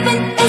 living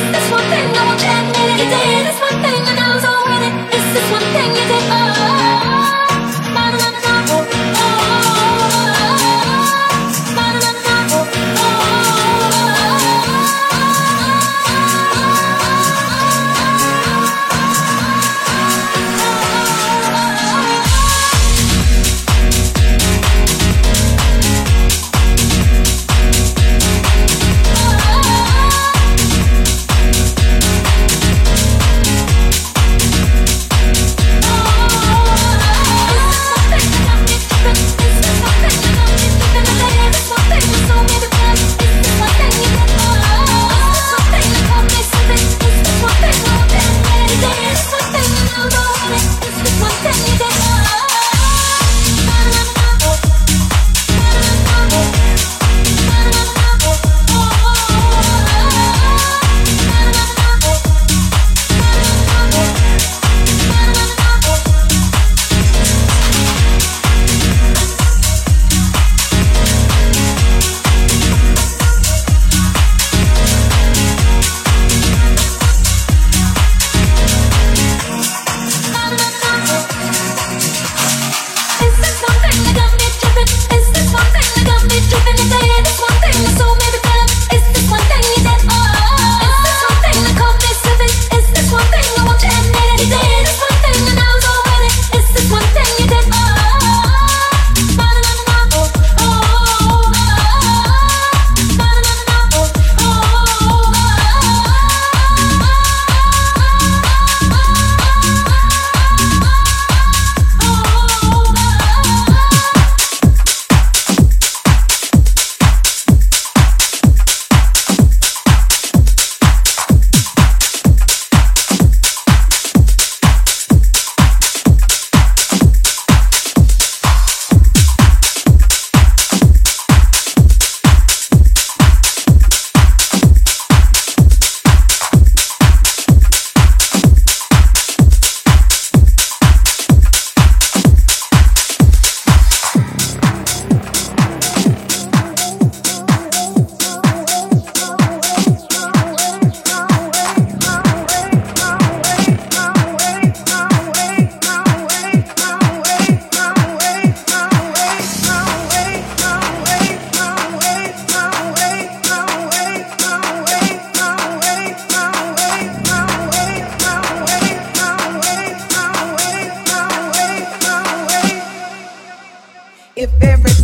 come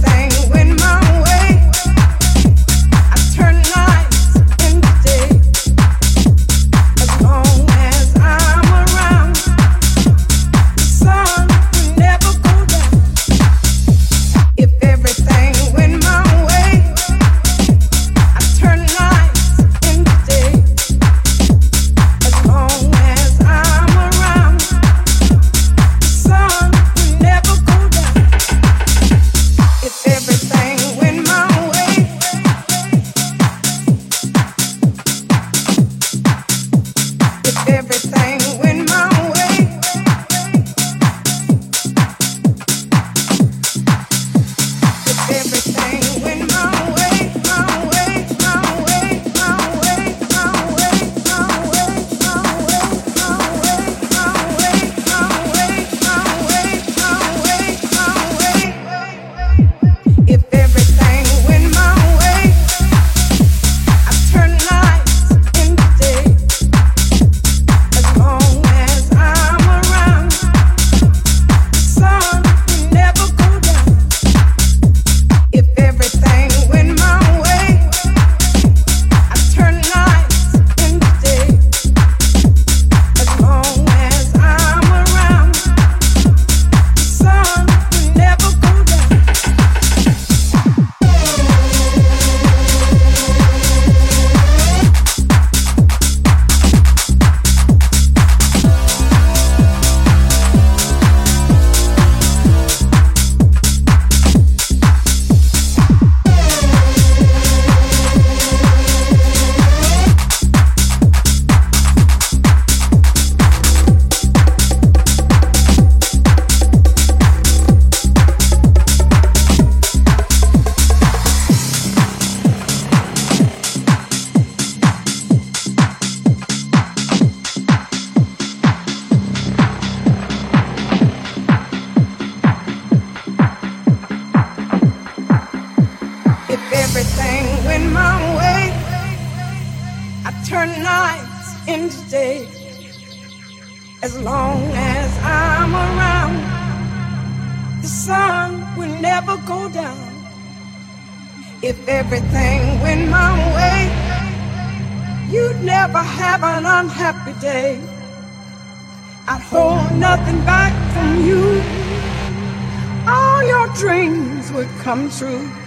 true.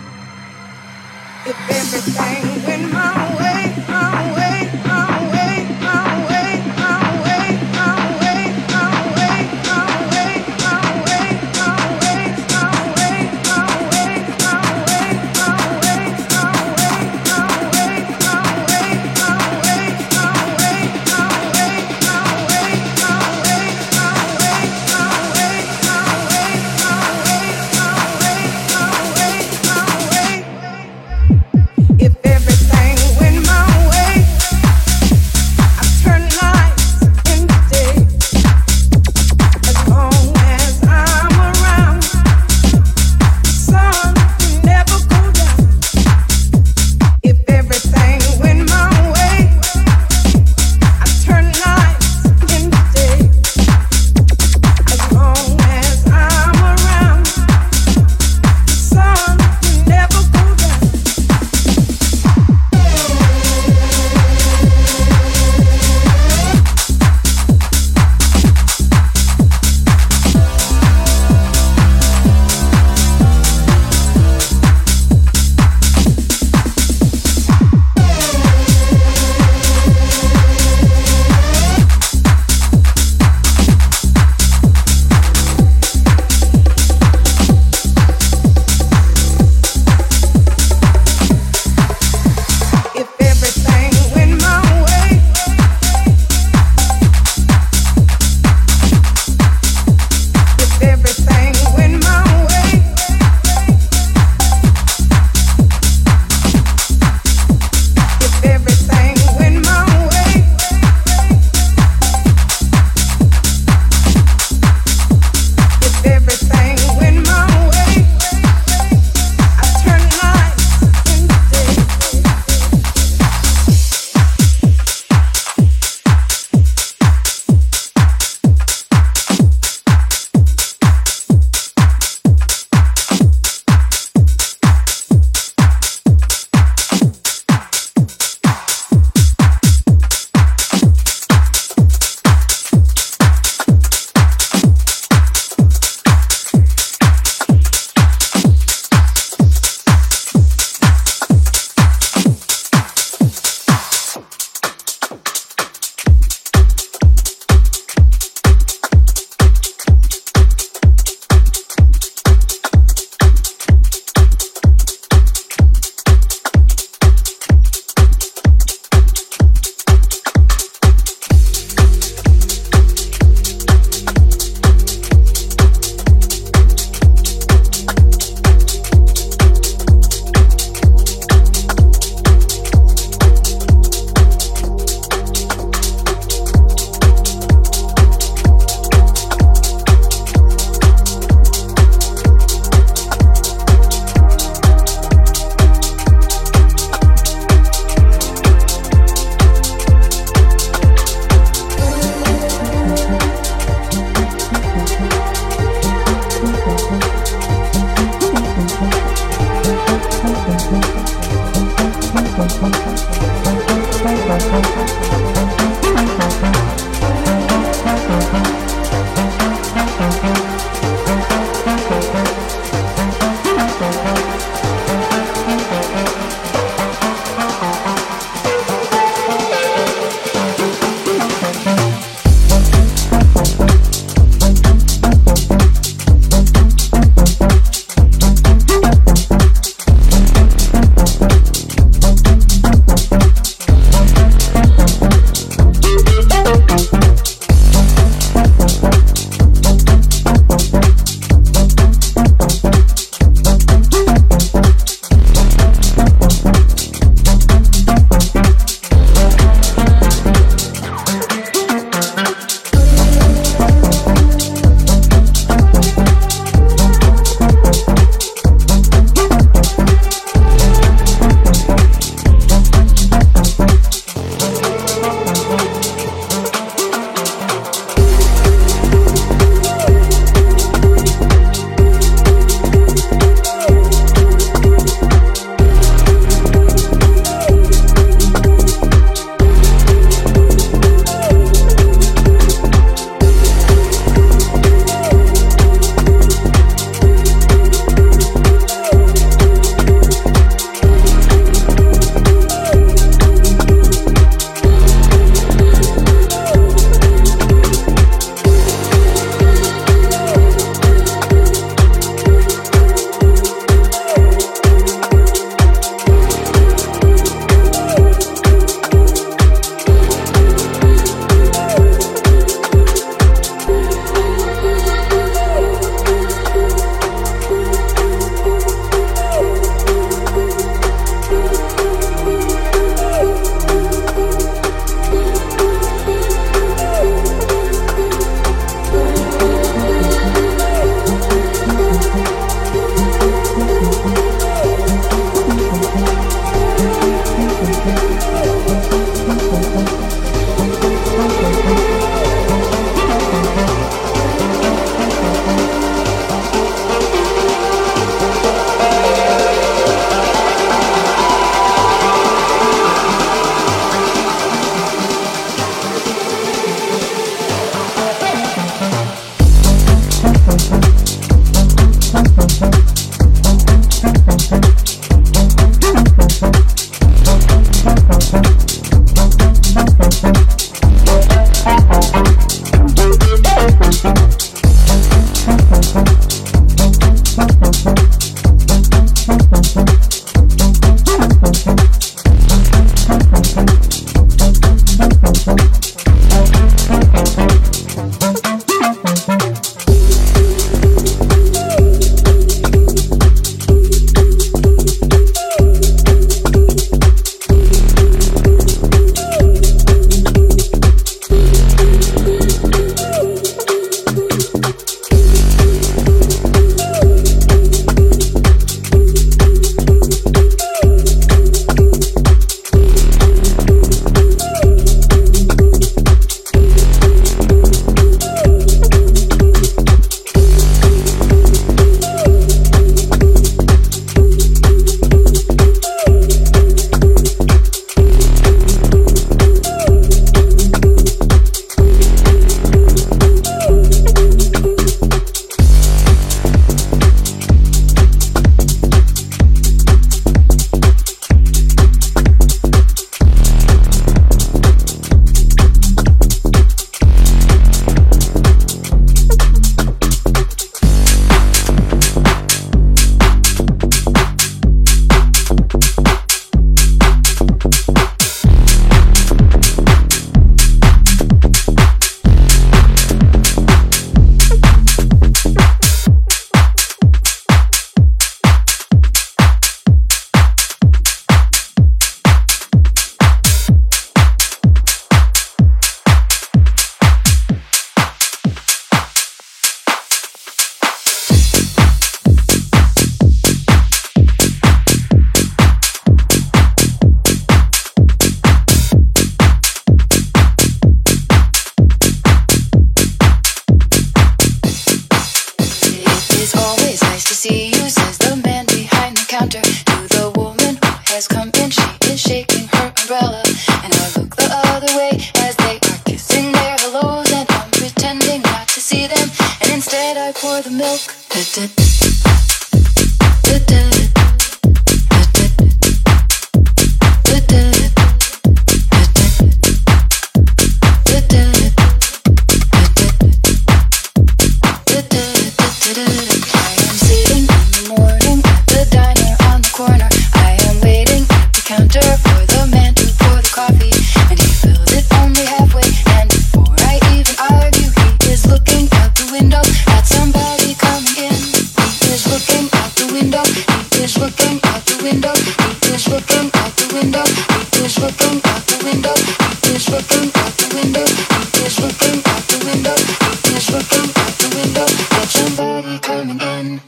Somebody coming in.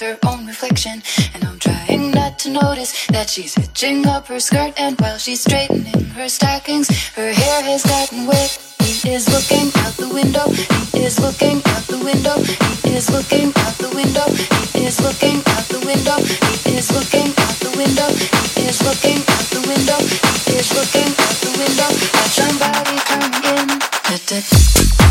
Her own reflection And I'm trying not to notice that she's hitching up her skirt and while she's straightening her stockings, her hair has gotten wet. He is looking out the window. He is looking out the window. He is looking out the window. He is looking out the window. He is looking out the window. He is looking out the window. He is looking out the window at somebody coming in.